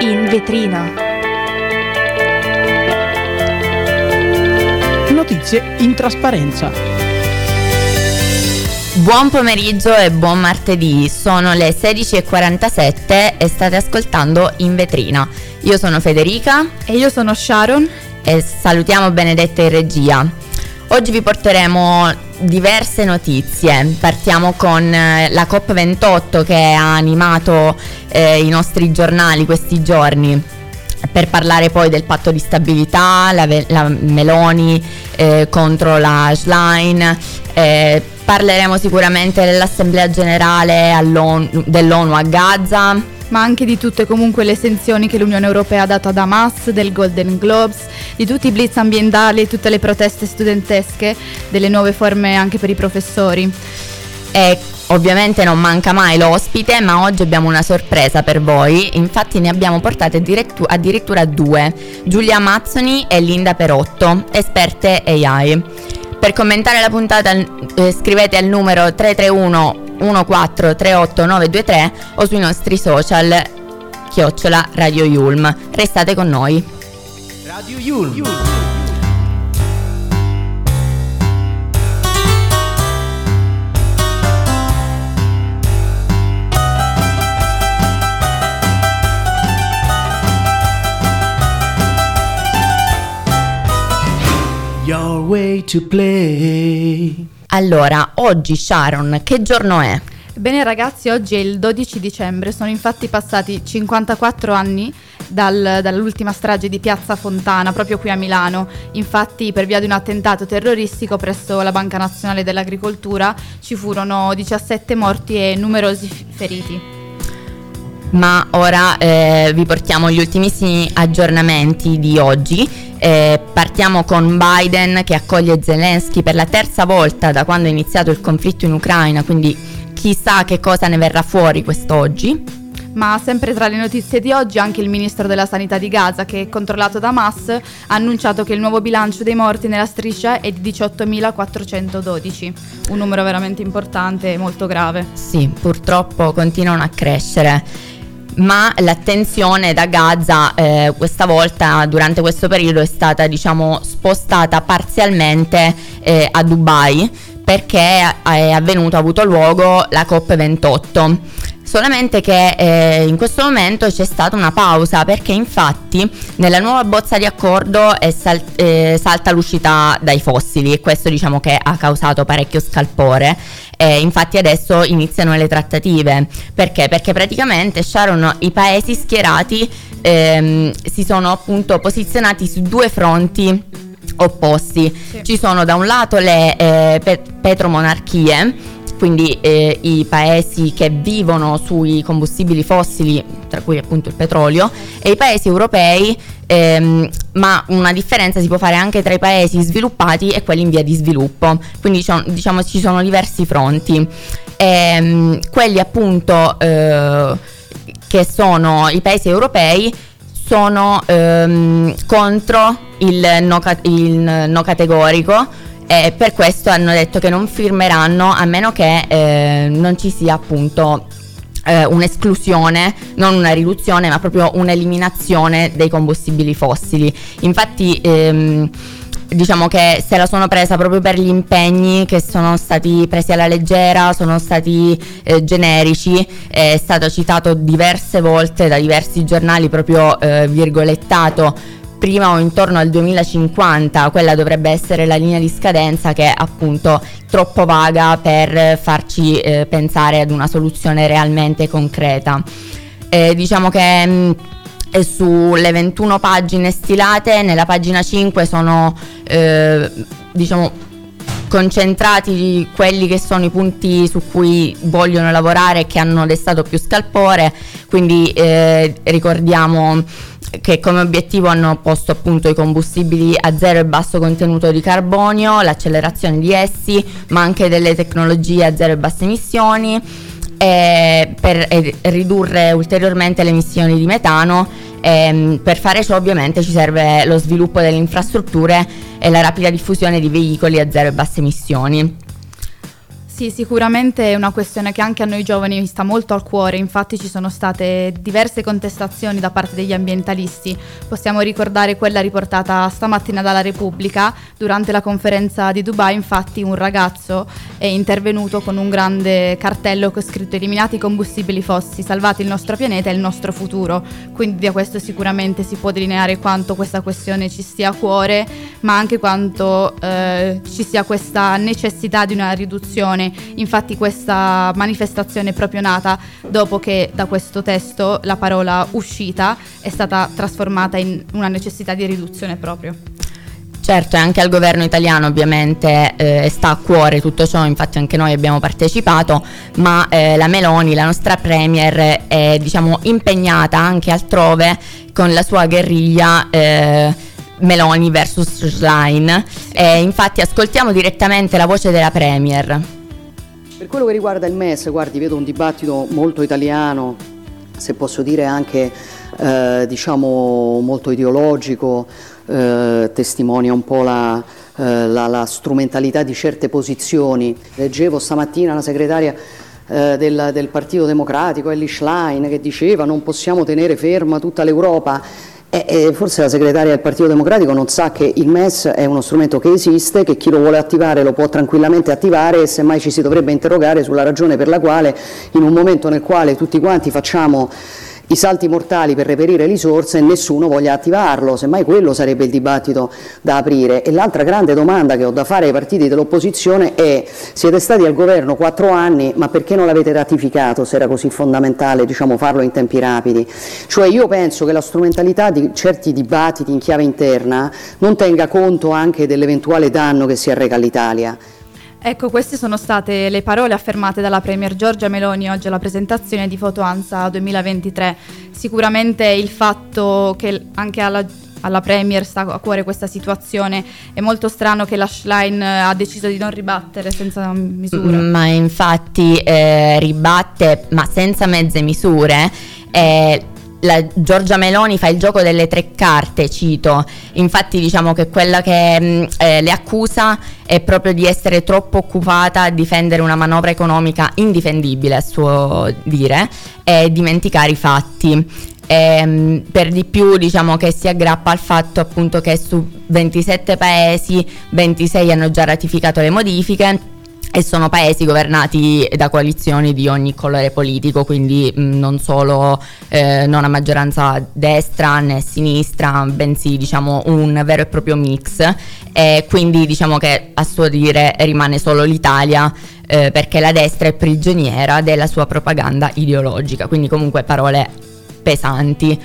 In vetrina. Notizie in trasparenza. Buon pomeriggio e buon martedì, sono le 16.47 e state ascoltando In Vetrina. Io sono Federica E io sono Sharon. e salutiamo Benedetta in regia. Oggi vi porteremo diverse notizie. Partiamo con eh, la COP28 che ha animato eh, i nostri giornali questi giorni per parlare poi del patto di stabilità, la, la Meloni eh, contro la Schlein. eh, parleremo sicuramente dell'Assemblea Generale dell'ONU a Gaza. Ma anche di tutte comunque le sanzioni che l'Unione Europea ha dato ad Hamas, del Golden Globes, di tutti i blitz ambientali e tutte le proteste studentesche, delle nuove forme anche per i professori. E ovviamente non manca mai l'ospite, ma oggi abbiamo una sorpresa per voi. Infatti ne abbiamo portate addirittu- addirittura due, Giulia Mazzoni e Linda Perotto, esperte AI. Per commentare la puntata eh, scrivete al numero 331 1438923 o sui nostri social chiocciola Radio Yulm. Restate con noi. Radio Yulm. Your way to play. Allora, oggi Sharon, che giorno è? Bene ragazzi, oggi è il 12 dicembre, sono infatti passati 54 anni dal- dall'ultima strage di Piazza Fontana, proprio qui a Milano. Infatti per via di un attentato terroristico presso la Banca Nazionale dell'Agricoltura ci furono 17 morti e numerosi feriti. Ma ora eh, vi portiamo gli ultimissimi aggiornamenti di oggi. Eh, partiamo con Biden che accoglie Zelensky per la terza volta da quando è iniziato il conflitto in Ucraina, quindi chissà che cosa ne verrà fuori quest'oggi. Ma sempre tra le notizie di oggi anche il ministro della sanità di Gaza, che è controllato da Hamas, ha annunciato che il nuovo bilancio dei morti nella striscia è di 18.412, un numero veramente importante e molto grave. Sì, purtroppo continuano a crescere. Ma l'attenzione da Gaza eh, questa volta durante questo periodo è stata diciamo spostata parzialmente eh, a Dubai perché è avvenuto, ha avuto luogo la COP28. Solamente che eh, in questo momento c'è stata una pausa perché infatti nella nuova bozza di accordo sal- eh, salta l'uscita dai fossili e questo diciamo che ha causato parecchio scalpore. Eh, infatti adesso iniziano le trattative. Perché? Perché praticamente Sharon, i paesi schierati ehm, si sono appunto posizionati su due fronti opposti. Ci sono da un lato le eh, pe- petromonarchie quindi eh, i paesi che vivono sui combustibili fossili, tra cui appunto il petrolio, e i paesi europei, ehm, ma una differenza si può fare anche tra i paesi sviluppati e quelli in via di sviluppo, quindi diciamo, ci sono diversi fronti. Ehm, quelli appunto eh, che sono i paesi europei sono ehm, contro il no, il no categorico e per questo hanno detto che non firmeranno a meno che eh, non ci sia appunto eh, un'esclusione, non una riduzione, ma proprio un'eliminazione dei combustibili fossili. Infatti ehm, diciamo che se la sono presa proprio per gli impegni che sono stati presi alla leggera, sono stati eh, generici, è stato citato diverse volte da diversi giornali proprio eh, virgolettato prima o intorno al 2050, quella dovrebbe essere la linea di scadenza che è appunto troppo vaga per farci eh, pensare ad una soluzione realmente concreta. Eh, diciamo che mh, e sulle 21 pagine stilate, nella pagina 5 sono eh, diciamo concentrati quelli che sono i punti su cui vogliono lavorare e che hanno destato più scalpore, quindi eh, ricordiamo che come obiettivo hanno posto appunto i combustibili a zero e basso contenuto di carbonio, l'accelerazione di essi, ma anche delle tecnologie a zero e basse emissioni eh, per eh, ridurre ulteriormente le emissioni di metano. Ehm, per fare ciò ovviamente ci serve lo sviluppo delle infrastrutture e la rapida diffusione di veicoli a zero e basse emissioni. Sì, sicuramente è una questione che anche a noi giovani sta molto al cuore, infatti ci sono state diverse contestazioni da parte degli ambientalisti. Possiamo ricordare quella riportata stamattina dalla Repubblica. Durante la conferenza di Dubai, infatti, un ragazzo è intervenuto con un grande cartello con scritto eliminati i combustibili fossili, salvati il nostro pianeta e il nostro futuro. Quindi da questo sicuramente si può delineare quanto questa questione ci stia a cuore, ma anche quanto eh, ci sia questa necessità di una riduzione Infatti questa manifestazione è proprio nata dopo che da questo testo la parola uscita è stata trasformata in una necessità di riduzione proprio. Certo, e anche al governo italiano ovviamente eh, sta a cuore tutto ciò, infatti anche noi abbiamo partecipato, ma eh, la Meloni, la nostra Premier, è diciamo, impegnata anche altrove con la sua guerriglia. Eh, Meloni versus Schlein. infatti ascoltiamo direttamente la voce della Premier. Per quello che riguarda il MES, guardi, vedo un dibattito molto italiano, se posso dire anche eh, diciamo molto ideologico, eh, testimonia un po' la, eh, la, la, strumentalità di certe posizioni. Leggevo stamattina la segretaria eh, del, del Partito Democratico, Ellie Schlein, che diceva non possiamo tenere ferma tutta l'Europa. Eh, forse la segretaria del Partito Democratico non sa che il MES è uno strumento che esiste, che chi lo vuole attivare lo può tranquillamente attivare e semmai ci si dovrebbe interrogare sulla ragione per la quale in un momento nel quale tutti quanti facciamo i salti mortali per reperire risorse e nessuno voglia attivarlo, semmai quello sarebbe il dibattito da aprire. E l'altra grande domanda che ho da fare ai partiti dell'opposizione è siete stati al governo quattro anni, ma perché non l'avete ratificato se era così fondamentale diciamo, farlo in tempi rapidi? Cioè io penso che la strumentalità di certi dibattiti in chiave interna non tenga conto anche dell'eventuale danno che si arreca all'Italia. Ecco, queste sono state le parole affermate dalla Premier Giorgia Meloni oggi alla presentazione di Foto ANSA 2023. Sicuramente il fatto che anche alla, alla Premier sta a cuore questa situazione è molto strano che la Schlein ha deciso di non ribattere senza misure. Ma infatti eh, ribatte, ma senza mezze misure. Eh, la Giorgia Meloni fa il gioco delle tre carte, cito. Infatti diciamo che quella che mm, eh, le accusa è proprio di essere troppo occupata a difendere una manovra economica indifendibile, a suo dire, e dimenticare i fatti. E, ehm, per di più diciamo che si aggrappa al fatto appunto che su 27 paesi 26 hanno già ratificato le modifiche e sono paesi governati da coalizioni di ogni colore politico, quindi mh, non solo eh, non a maggioranza destra né sinistra, bensì diciamo un vero e proprio mix. E quindi diciamo che a suo dire rimane solo l'Italia eh, perché la destra è prigioniera della sua propaganda ideologica, quindi comunque parole pesanti.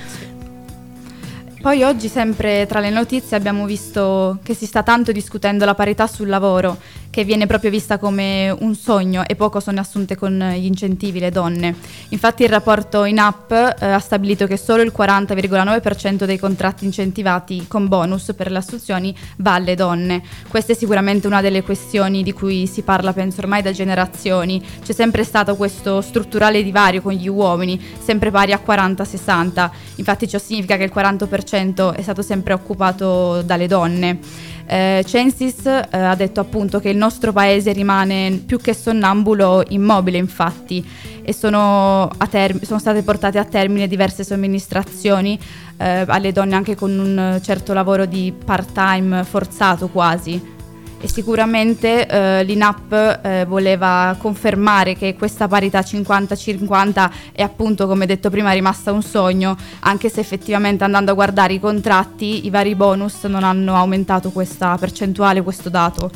Poi oggi sempre tra le notizie abbiamo visto che si sta tanto discutendo la parità sul lavoro che viene proprio vista come un sogno e poco sono assunte con gli incentivi le donne. Infatti il rapporto in app eh, ha stabilito che solo il 40,9% dei contratti incentivati con bonus per le assunzioni va alle donne. Questa è sicuramente una delle questioni di cui si parla penso ormai da generazioni. C'è sempre stato questo strutturale divario con gli uomini, sempre pari a 40-60. Infatti ciò significa che il 40% è stato sempre occupato dalle donne. Eh, Censis eh, ha detto appunto che il nostro paese rimane più che sonnambulo immobile infatti e sono, term- sono state portate a termine diverse somministrazioni eh, alle donne anche con un certo lavoro di part time forzato quasi e sicuramente eh, l'INAP eh, voleva confermare che questa parità 50-50 è appunto come detto prima rimasta un sogno anche se effettivamente andando a guardare i contratti i vari bonus non hanno aumentato questa percentuale, questo dato.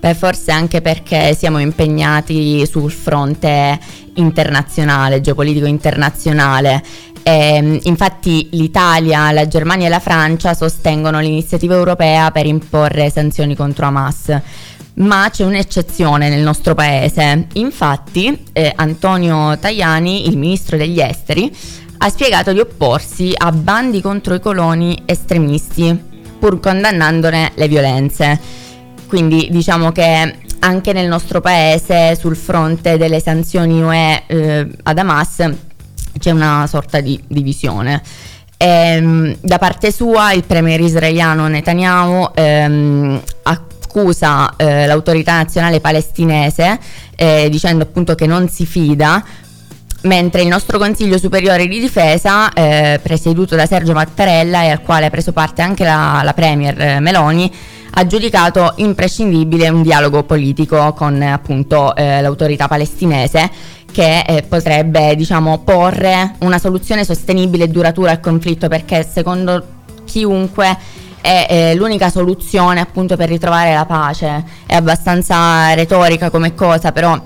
Beh, forse anche perché siamo impegnati sul fronte internazionale, geopolitico internazionale eh, infatti l'Italia, la Germania e la Francia sostengono l'iniziativa europea per imporre sanzioni contro Hamas. Ma c'è un'eccezione nel nostro paese. Infatti eh, Antonio Tajani, il ministro degli esteri, ha spiegato di opporsi a bandi contro i coloni estremisti, pur condannandone le violenze. Quindi diciamo che anche nel nostro paese, sul fronte delle sanzioni UE eh, ad Hamas, c'è una sorta di divisione. Ehm, da parte sua il premier israeliano Netanyahu ehm, accusa eh, l'autorità nazionale palestinese eh, dicendo appunto che non si fida mentre il nostro Consiglio Superiore di Difesa, eh, presieduto da Sergio Mattarella e al quale ha preso parte anche la, la Premier eh, Meloni, ha giudicato imprescindibile un dialogo politico con appunto eh, l'autorità palestinese che eh, potrebbe diciamo porre una soluzione sostenibile e duratura al conflitto perché secondo chiunque è eh, l'unica soluzione appunto per ritrovare la pace. È abbastanza retorica come cosa però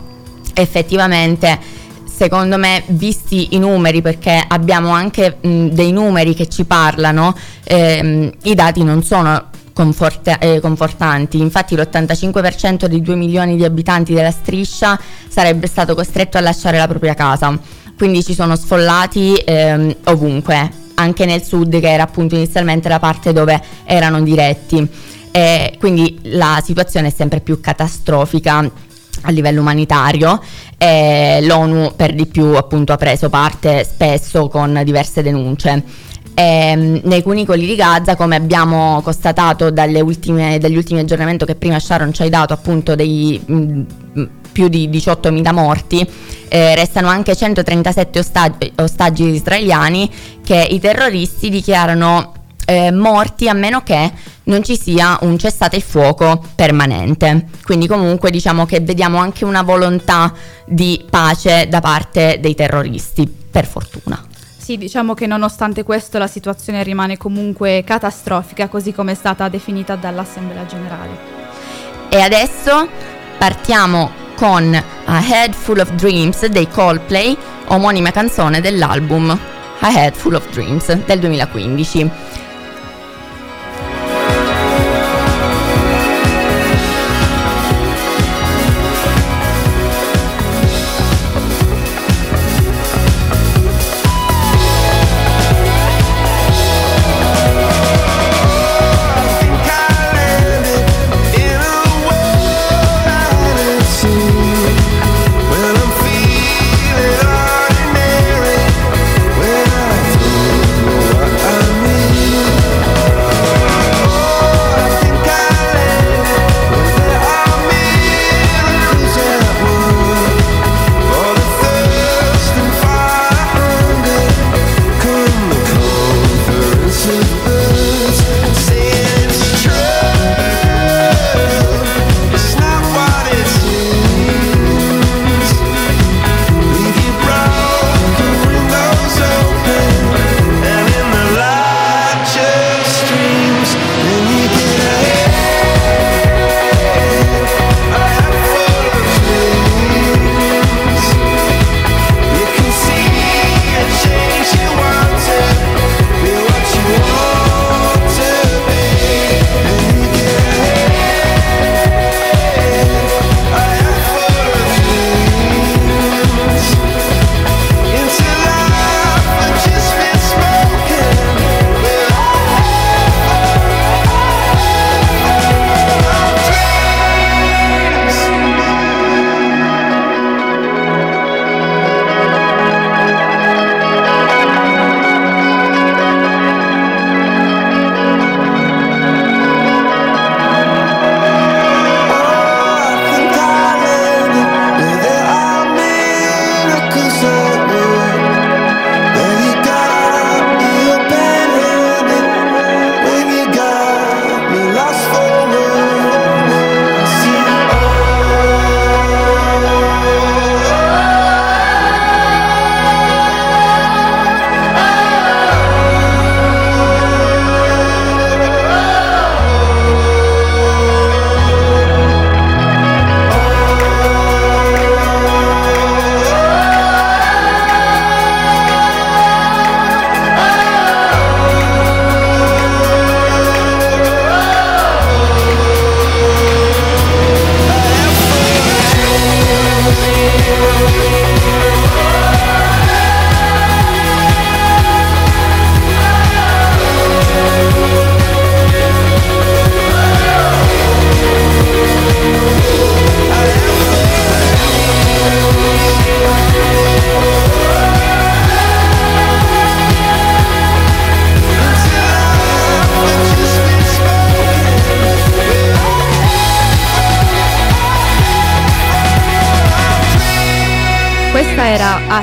effettivamente secondo me visti i numeri perché abbiamo anche mh, dei numeri che ci parlano ehm, i dati non sono conforta- eh, confortanti. Infatti l'85% dei 2 milioni di abitanti della striscia sarebbe stato costretto a lasciare la propria casa. Quindi ci sono sfollati ehm, ovunque, anche nel sud che era appunto inizialmente la parte dove erano diretti. E quindi la situazione è sempre più catastrofica a livello umanitario e l'ONU per di più appunto ha preso parte spesso con diverse denunce. E, ehm, nei cunicoli di Gaza, come abbiamo constatato ultime, dagli ultimi aggiornamenti che prima Sharon ci hai dato, appunto dei mh, mm, più di 18.000 morti, eh, restano anche 137 ostaggi, ostaggi israeliani che i terroristi dichiarano eh, morti a meno che non ci sia un cessate il fuoco permanente. Quindi comunque diciamo che vediamo anche una volontà di pace da parte dei terroristi, per fortuna. Sì, diciamo che nonostante questo la situazione rimane comunque catastrofica, così come è stata definita dall'Assemblea Generale. E adesso partiamo con A Head Full of Dreams dei Coldplay, omonima canzone dell'album A Head Full of Dreams del 2015.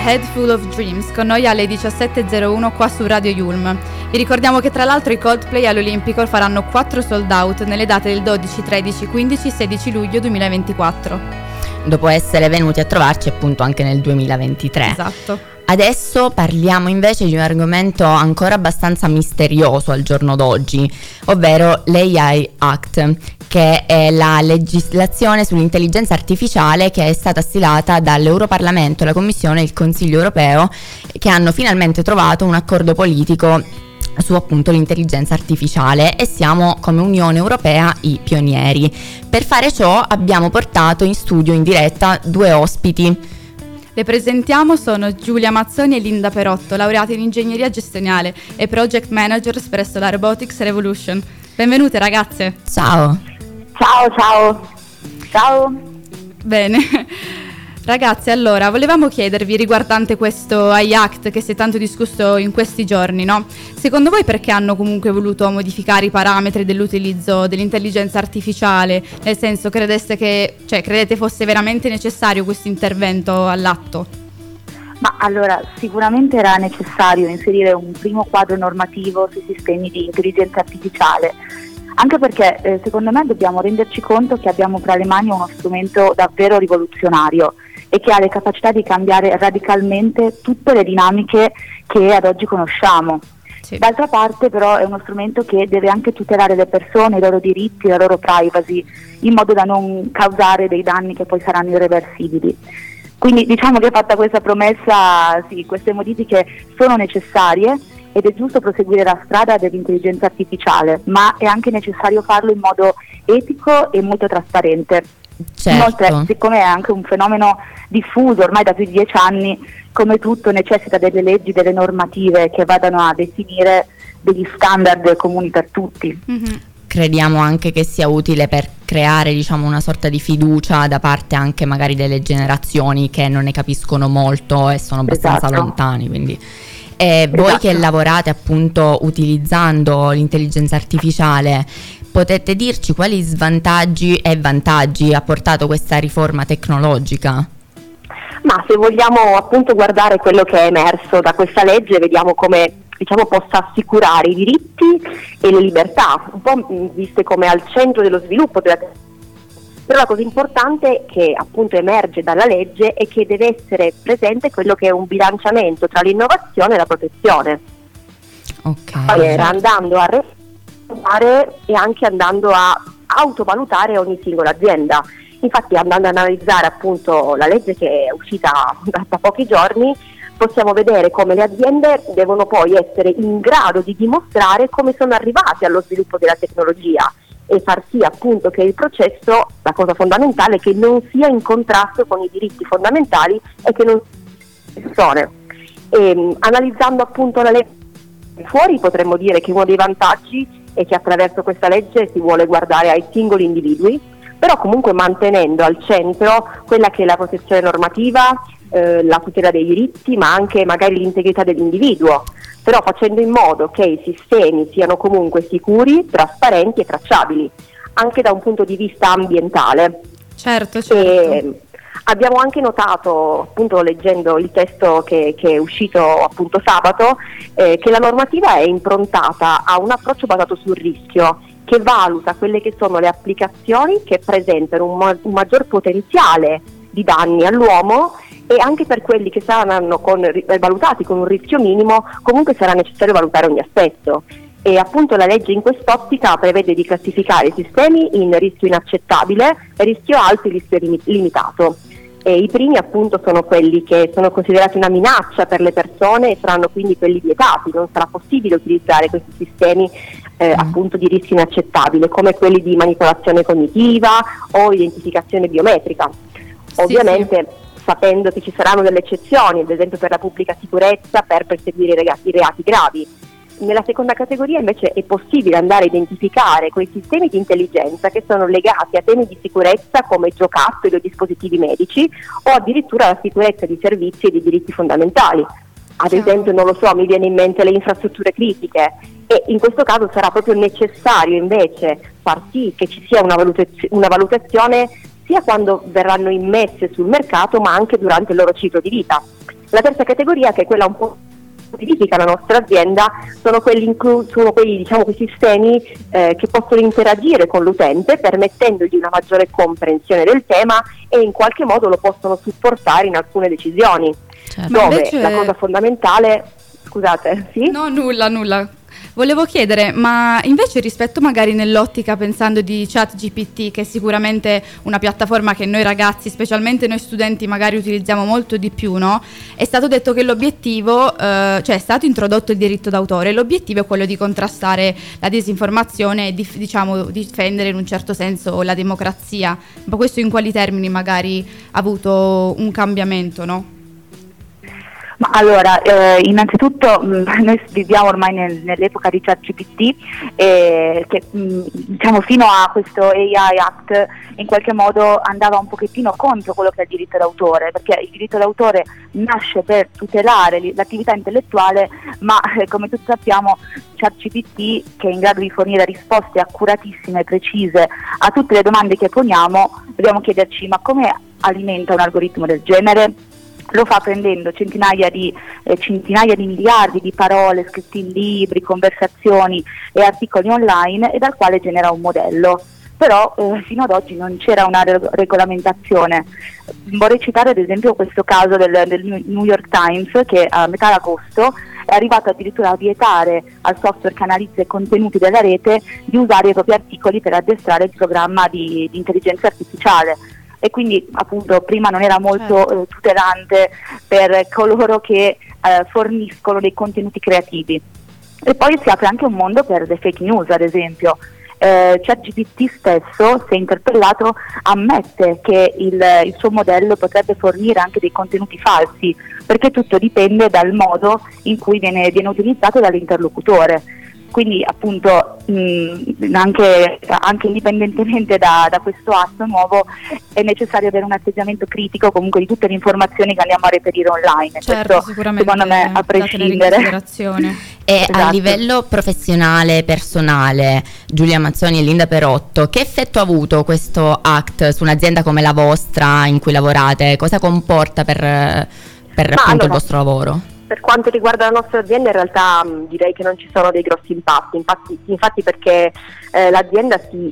Head Full of Dreams con noi alle 17.01 qua su Radio Yulm. Vi ricordiamo che tra l'altro i Coldplay all'Olimpico faranno 4 sold out nelle date del 12, 13, 15 e 16 luglio 2024. Dopo essere venuti a trovarci appunto anche nel 2023. Esatto. Adesso parliamo invece di un argomento ancora abbastanza misterioso al giorno d'oggi, ovvero l'AI Act, che è la legislazione sull'intelligenza artificiale che è stata stilata dall'Europarlamento, la Commissione e il Consiglio europeo, che hanno finalmente trovato un accordo politico su appunto l'intelligenza artificiale e siamo come Unione Europea i pionieri. Per fare ciò abbiamo portato in studio in diretta due ospiti. Le presentiamo sono Giulia Mazzoni e Linda Perotto, laureate in ingegneria gestionale e project managers presso la Robotics Revolution. Benvenute ragazze. Ciao. Ciao, ciao. Ciao. Bene. Ragazzi, allora, volevamo chiedervi riguardante questo AI-Act che si è tanto discusso in questi giorni, no? Secondo voi perché hanno comunque voluto modificare i parametri dell'utilizzo dell'intelligenza artificiale? Nel senso, che, cioè, credete fosse veramente necessario questo intervento all'atto? Ma allora, sicuramente era necessario inserire un primo quadro normativo sui sistemi di intelligenza artificiale, anche perché eh, secondo me dobbiamo renderci conto che abbiamo tra le mani uno strumento davvero rivoluzionario e che ha le capacità di cambiare radicalmente tutte le dinamiche che ad oggi conosciamo. Sì. D'altra parte però è uno strumento che deve anche tutelare le persone, i loro diritti, la loro privacy, in modo da non causare dei danni che poi saranno irreversibili. Quindi diciamo che fatta questa promessa, sì, queste modifiche sono necessarie ed è giusto proseguire la strada dell'intelligenza artificiale, ma è anche necessario farlo in modo etico e molto trasparente. Certo. Inoltre, siccome è anche un fenomeno diffuso ormai da più di dieci anni, come tutto necessita delle leggi, delle normative che vadano a definire degli standard comuni per tutti. Mm-hmm. Crediamo anche che sia utile per creare diciamo, una sorta di fiducia da parte anche magari delle generazioni che non ne capiscono molto e sono abbastanza Esatto. lontani. Quindi. E voi Esatto. che lavorate appunto utilizzando l'intelligenza artificiale, potete dirci quali svantaggi e vantaggi ha portato questa riforma tecnologica? Ma se vogliamo appunto guardare quello che è emerso da questa legge, vediamo come diciamo, possa assicurare i diritti e le libertà, un po' viste come al centro dello sviluppo della tecnologia. Però la cosa importante che appunto emerge dalla legge è che deve essere presente quello che è un bilanciamento tra l'innovazione e la protezione, Ok. Poi era andando a regolare e anche andando a autovalutare ogni singola azienda. Infatti andando ad analizzare appunto la legge che è uscita da, da pochi giorni possiamo vedere come le aziende devono poi essere in grado di dimostrare come sono arrivate allo sviluppo della tecnologia e far sì appunto che il processo, la cosa fondamentale, che non sia in contrasto con i diritti fondamentali e che non persone. E, analizzando appunto la legge fuori potremmo dire che uno dei vantaggi è che attraverso questa legge si vuole guardare ai singoli individui, però comunque mantenendo al centro quella che è la protezione normativa, eh, la tutela dei diritti, ma anche magari l'integrità dell'individuo, però facendo in modo che i sistemi siano comunque sicuri, trasparenti e tracciabili, anche da un punto di vista ambientale. Certo, certo. E abbiamo anche notato, appunto leggendo il testo che, che è uscito appunto sabato, eh, che la normativa è improntata a un approccio basato sul rischio, che valuta quelle che sono le applicazioni che presentano un, ma- un maggior potenziale di danni all'uomo e anche per quelli che saranno con- ri- valutati con un rischio minimo, comunque sarà necessario valutare ogni aspetto. E appunto la legge in quest'ottica prevede di classificare i sistemi in rischio inaccettabile, rischio alto e rischio limi- limitato. E I primi appunto sono quelli che sono considerati una minaccia per le persone e saranno quindi quelli vietati, non sarà possibile utilizzare questi sistemi eh, appunto di rischio inaccettabile come quelli di manipolazione cognitiva o identificazione biometrica. Sì, Ovviamente sapendo che ci saranno delle eccezioni, ad esempio per la pubblica sicurezza, per perseguire i rega- i reati gravi. Nella seconda categoria invece è possibile andare a identificare quei sistemi di intelligenza che sono legati a temi di sicurezza come giocattoli o dispositivi medici o addirittura alla sicurezza di servizi e di diritti fondamentali. Ad Chiaro. esempio, non lo so, mi viene in mente le infrastrutture critiche e in questo caso sarà proprio necessario invece far sì che ci sia una, valutaz- una valutazione sia quando verranno immesse sul mercato ma anche durante il loro ciclo di vita. La terza categoria, che è quella un po' specifica la nostra azienda, sono quelli, inclu- sono quelli diciamo, quei sistemi eh, che possono interagire con l'utente permettendogli una maggiore comprensione del tema e in qualche modo lo possono supportare in alcune decisioni. Certo. Dove invece... la cosa fondamentale, scusate, sì? No, nulla, nulla. Volevo chiedere, ma invece rispetto magari nell'ottica pensando di ChatGPT, che è sicuramente una piattaforma che noi ragazzi, specialmente noi studenti, magari utilizziamo molto di più, no? È stato detto che l'obiettivo, eh, cioè è stato introdotto il diritto d'autore, l'obiettivo è quello di contrastare la disinformazione e di, diciamo difendere in un certo senso la democrazia. Ma questo in quali termini magari ha avuto un cambiamento, no? Ma allora, eh, innanzitutto mh, mm, noi viviamo ormai nel, nell'epoca di ChatGPT eh, che mh, mm, diciamo fino a questo AI Act in qualche modo andava un pochettino contro quello che è il diritto d'autore, perché il diritto d'autore nasce per tutelare l'attività intellettuale, ma eh, come tutti sappiamo ChatGPT che è in grado di fornire risposte accuratissime e precise a tutte le domande che poniamo, dobbiamo chiederci ma come alimenta un algoritmo del genere? Lo fa prendendo centinaia di, eh, centinaia di miliardi di parole scritte in libri, conversazioni e articoli online e dal quale genera un modello. Però eh, fino ad oggi non c'era una re- regolamentazione. Vorrei citare ad esempio questo caso del, del New York Times che a metà agosto è arrivato addirittura a vietare al software che analizza i contenuti della rete di usare i propri articoli per addestrare il programma di, di intelligenza artificiale e quindi appunto prima non era molto certo. eh, tutelante per coloro che eh, forniscono dei contenuti creativi. E poi si apre anche un mondo per le fake news, ad esempio. Eh, ChatGPT stesso, se interpellato, ammette che il, il, suo modello potrebbe fornire anche dei contenuti falsi, perché tutto dipende dal modo in cui viene, viene utilizzato dall'interlocutore quindi appunto mh, anche, anche, indipendentemente da, da, questo atto nuovo è necessario avere un atteggiamento critico comunque di tutte le informazioni che andiamo a reperire online. Certo, questo, sicuramente secondo me a prescindere. e esatto. a livello professionale, personale, Giulia Mazzoni e Linda Perotto, che effetto ha avuto questo act su un'azienda come la vostra in cui lavorate? Cosa comporta per, per appunto allora, il vostro lavoro? Per quanto riguarda la nostra azienda in realtà mh, direi che non ci sono dei grossi impatti, infatti, infatti perché eh, l'azienda si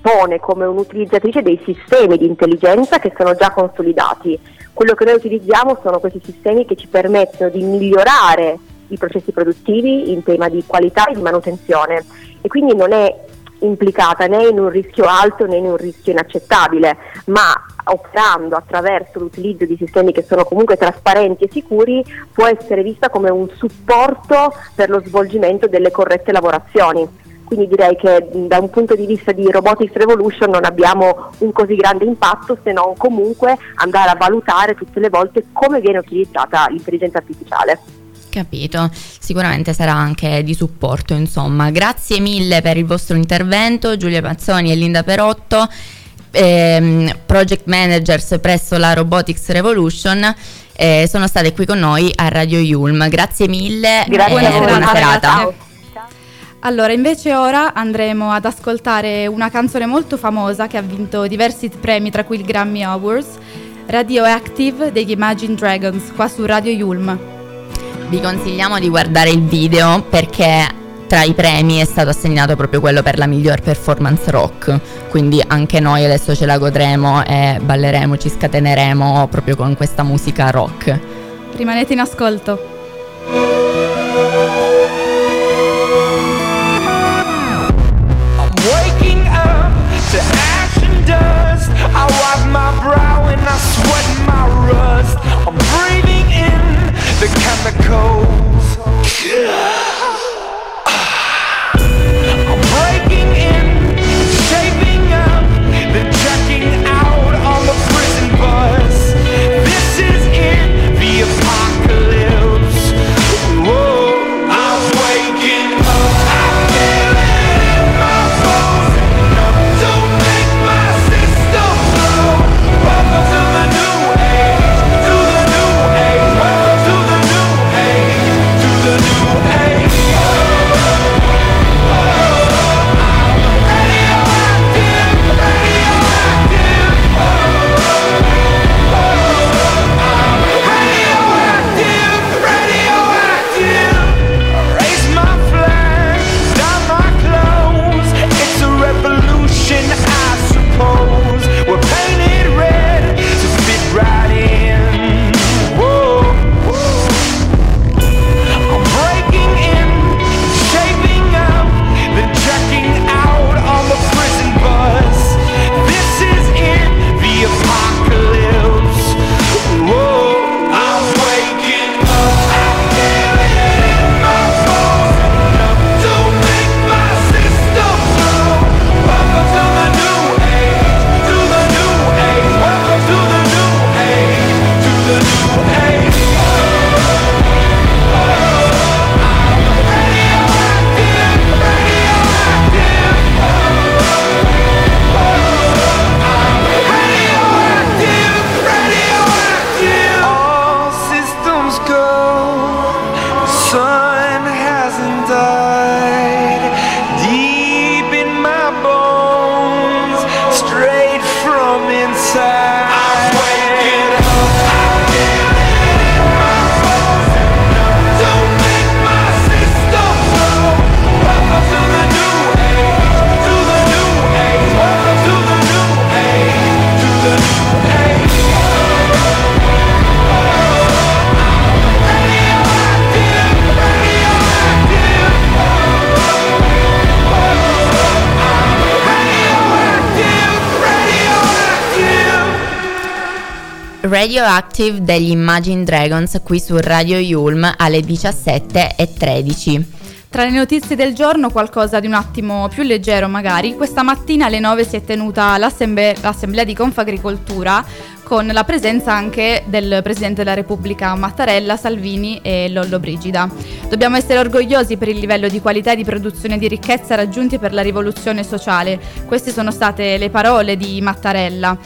pone come un'utilizzatrice dei sistemi di intelligenza che sono già consolidati. Quello che noi utilizziamo sono questi sistemi che ci permettono di migliorare i processi produttivi in tema di qualità e di manutenzione e quindi non è implicata né in un rischio alto né in un rischio inaccettabile, ma operando attraverso l'utilizzo di sistemi che sono comunque trasparenti e sicuri può essere vista come un supporto per lo svolgimento delle corrette lavorazioni. Quindi direi che da un punto di vista di Robotics Revolution non abbiamo un così grande impatto se non comunque andare a valutare tutte le volte come viene utilizzata l'intelligenza artificiale. Capito, sicuramente sarà anche di supporto, insomma. Grazie mille per il vostro intervento, Giulia Pazzoni e Linda Perotto, ehm, project managers presso la Robotics Revolution. Eh, sono state qui con noi a Radio Yulm. Grazie mille Grazie e buona serata. Allora, invece ora andremo ad ascoltare una canzone molto famosa che ha vinto diversi premi, tra cui il Grammy Awards, Radioactive degli Imagine Dragons, qua su Radio Yulm vi consigliamo di guardare il video perché tra i premi è stato assegnato proprio quello per la miglior performance rock, quindi anche noi adesso ce la godremo e balleremo, ci scateneremo proprio con questa musica rock. Rimanete in ascolto. Radioactive degli Imagine Dragons qui su Radio Yulm alle 17.13. Tra le notizie del giorno qualcosa di un attimo più leggero magari, questa mattina alle 9 si è tenuta l'assemblea, l'assemblea di Confagricoltura con la presenza anche del Presidente della Repubblica Mattarella, Salvini e Lollo Brigida. Dobbiamo essere orgogliosi per il livello di qualità e di produzione di ricchezza raggiunti per la rivoluzione sociale. Queste sono state le parole di Mattarella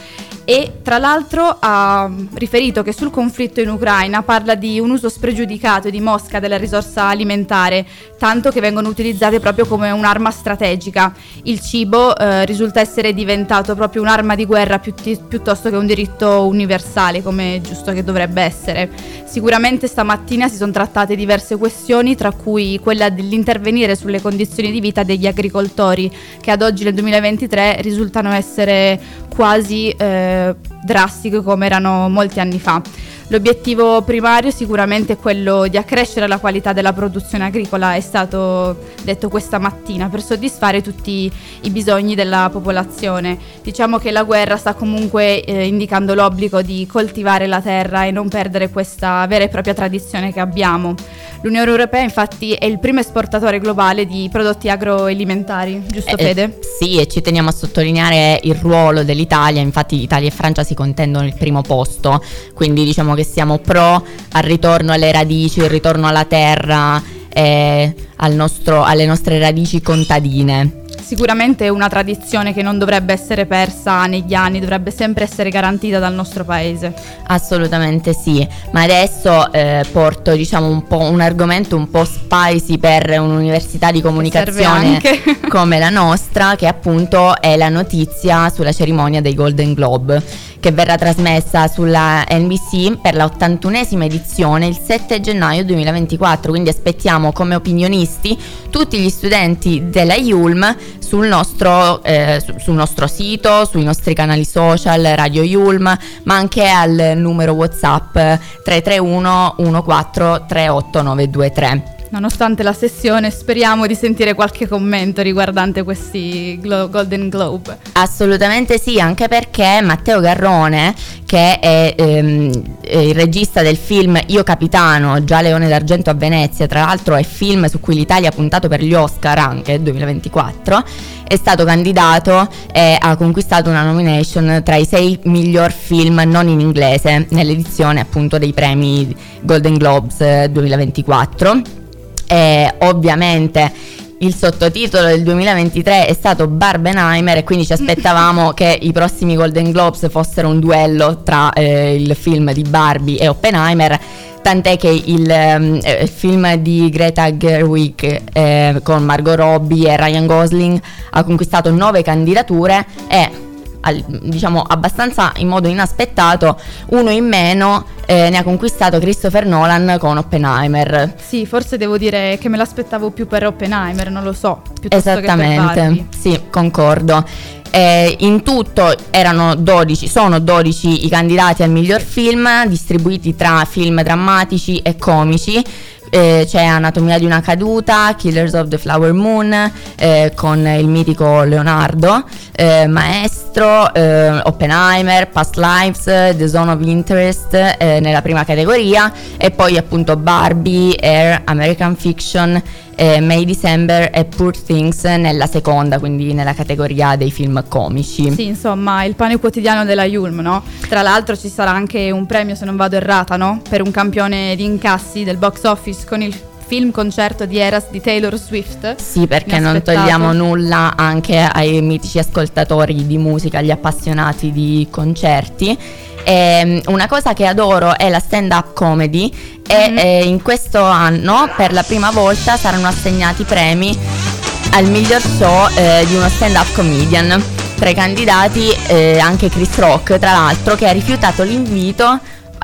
e tra l'altro ha riferito che sul conflitto in Ucraina parla di un uso spregiudicato di Mosca della risorsa alimentare, tanto che vengono utilizzate proprio come un'arma strategica. Il cibo eh, risulta essere diventato proprio un'arma di guerra piutti- piuttosto che un diritto universale, come giusto che dovrebbe essere. Sicuramente stamattina si sono trattate diverse questioni, tra cui quella dell'intervenire sulle condizioni di vita degli agricoltori, che ad oggi nel 2023 risultano essere quasi... Eh, drastiche come erano molti anni fa. L'obiettivo primario sicuramente è quello di accrescere la qualità della produzione agricola, è stato detto questa mattina, per soddisfare tutti i bisogni della popolazione. Diciamo che la guerra sta comunque eh, indicando l'obbligo di coltivare la terra e non perdere questa vera e propria tradizione che abbiamo. L'Unione Europea infatti è il primo esportatore globale di prodotti agroalimentari, giusto Eh, Fede? Sì, e ci teniamo a sottolineare il ruolo dell'Italia, infatti Italia e Francia si contendono il primo posto, quindi diciamo che siamo pro al ritorno alle radici, il ritorno alla terra e al nostro- alle nostre radici contadine. Sicuramente è una tradizione che non dovrebbe essere persa negli anni, dovrebbe sempre essere garantita dal nostro paese. Assolutamente sì, ma adesso eh, porto diciamo un po' un argomento un po' spicy per un'università di comunicazione come la nostra, che appunto è la notizia sulla cerimonia dei Golden Globe, che verrà trasmessa sulla NBC per la 81esima edizione il 7 gennaio 2024. Quindi aspettiamo come opinionisti tutti gli studenti della Yulm sul nostro, eh, su- sul nostro sito, sui nostri canali social, Radio Yulm, ma anche al numero WhatsApp 331 14 38923. Nonostante la sessione, speriamo di sentire qualche commento riguardante questi Glo- Golden Globe. Assolutamente sì, anche perché Matteo Garrone, che è, ehm, è il regista del film Io Capitano, già Leone d'Argento a Venezia, tra l'altro è film su cui l'Italia ha puntato per gli Oscar anche 2024, è stato candidato e ha conquistato una nomination tra i sei miglior film non in inglese nell'edizione appunto dei premi Golden Globes eh, 2024. E ovviamente il sottotitolo del 2023 è stato Barbenheimer e quindi ci aspettavamo che i prossimi Golden Globes fossero un duello tra eh, il film di Barbie e Oppenheimer. Tant'è che il ehm, eh, film di Greta Gerwig eh, con Margot Robbie e Ryan Gosling ha conquistato nove candidature e al- diciamo abbastanza in modo inaspettato uno in meno eh, ne ha conquistato Christopher Nolan con Oppenheimer Sì, forse devo dire che me l'aspettavo più per Oppenheimer, non lo so. Esattamente, sì, concordo. Eh, in tutto erano 12, sono 12 i candidati al miglior film, distribuiti tra film drammatici e comici. Eh, c'è Anatomia di una caduta, Killers of the Flower Moon eh, con il mitico Leonardo, eh, Maestro, eh, Oppenheimer, Past Lives, The Zone of Interest eh, nella prima categoria e poi appunto Barbie, Air, American Fiction, eh, May December e Poor Things nella seconda, quindi nella categoria dei film comici. Sì, insomma, il pane quotidiano della Yulm, no? Tra l'altro ci sarà anche un premio, se non vado errata, no? Per un campione di incassi del box office con il film concerto di Eras di Taylor Swift. Sì, perché non togliamo nulla anche ai mitici ascoltatori di musica, agli appassionati di concerti. Ehm, una cosa che adoro è la stand-up comedy e Mhm. eh, in questo anno per la prima volta saranno assegnati premi al miglior show eh, di uno stand-up comedian. Tra i candidati eh, anche Chris Rock, tra l'altro, che ha rifiutato l'invito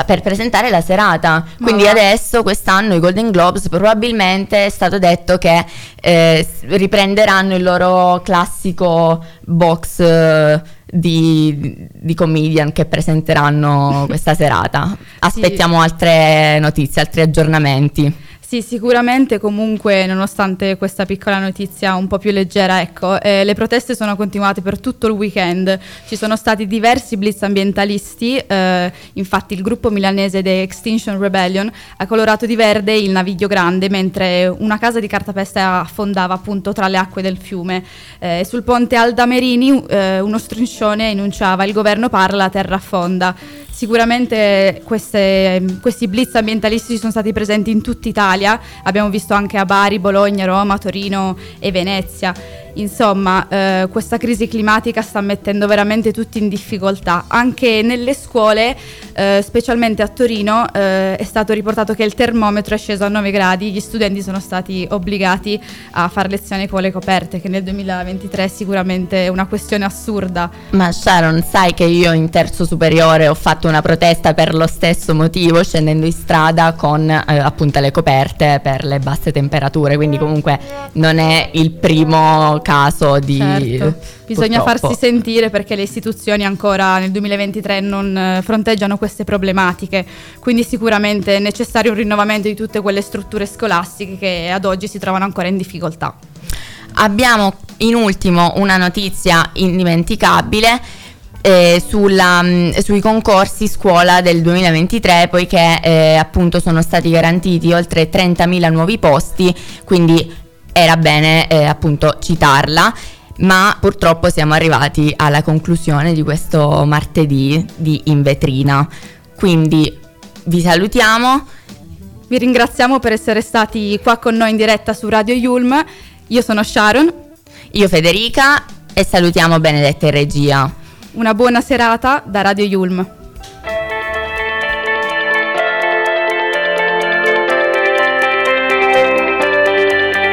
per presentare la serata. Quindi va. adesso quest'anno i Golden Globes probabilmente è stato detto che eh, riprenderanno il loro classico box eh, di, di comedian che presenteranno questa serata. Aspettiamo altre notizie, altri aggiornamenti. Sì, sicuramente comunque nonostante questa piccola notizia un po' più leggera, ecco, eh, le proteste sono continuate per tutto il weekend, ci sono stati diversi blitz ambientalisti, eh, infatti il gruppo milanese The Extinction Rebellion ha colorato di verde il Naviglio Grande mentre una casa di cartapesta affondava appunto tra le acque del fiume. Eh, sul ponte Aldamerini eh, uno striscione enunciava il governo parla, la terra affonda. Sicuramente queste, questi blitz ambientalisti sono stati presenti in tutta Italia, abbiamo visto anche a Bari, Bologna, Roma, Torino e Venezia. Insomma, eh, questa crisi climatica sta mettendo veramente tutti in difficoltà. Anche nelle scuole, eh, specialmente a Torino, eh, è stato riportato che il termometro è sceso a 9 gradi, gli studenti sono stati obbligati a fare lezioni con le coperte, che nel 2023 è sicuramente una questione assurda. Ma Sharon, sai che io in terzo superiore ho fatto una protesta per lo stesso motivo, scendendo in strada con eh, appunto le coperte per le basse temperature, quindi comunque non è il primo caso di... Certo. Bisogna purtroppo. farsi sentire perché le istituzioni ancora nel 2023 non eh, fronteggiano queste problematiche, quindi sicuramente è necessario un rinnovamento di tutte quelle strutture scolastiche che ad oggi si trovano ancora in difficoltà. Abbiamo in ultimo una notizia indimenticabile eh, sulla, mh, sui concorsi scuola del 2023 poiché eh, appunto sono stati garantiti oltre 30.000 nuovi posti, quindi era bene eh, appunto citarla. Ma purtroppo siamo arrivati alla conclusione di questo martedì di In Vetrina. Quindi vi salutiamo. Vi ringraziamo per essere stati qua con noi in diretta su Radio Yulm. Io sono Sharon. Io Federica e salutiamo Benedetta in regia. Una buona serata da Radio Yulm.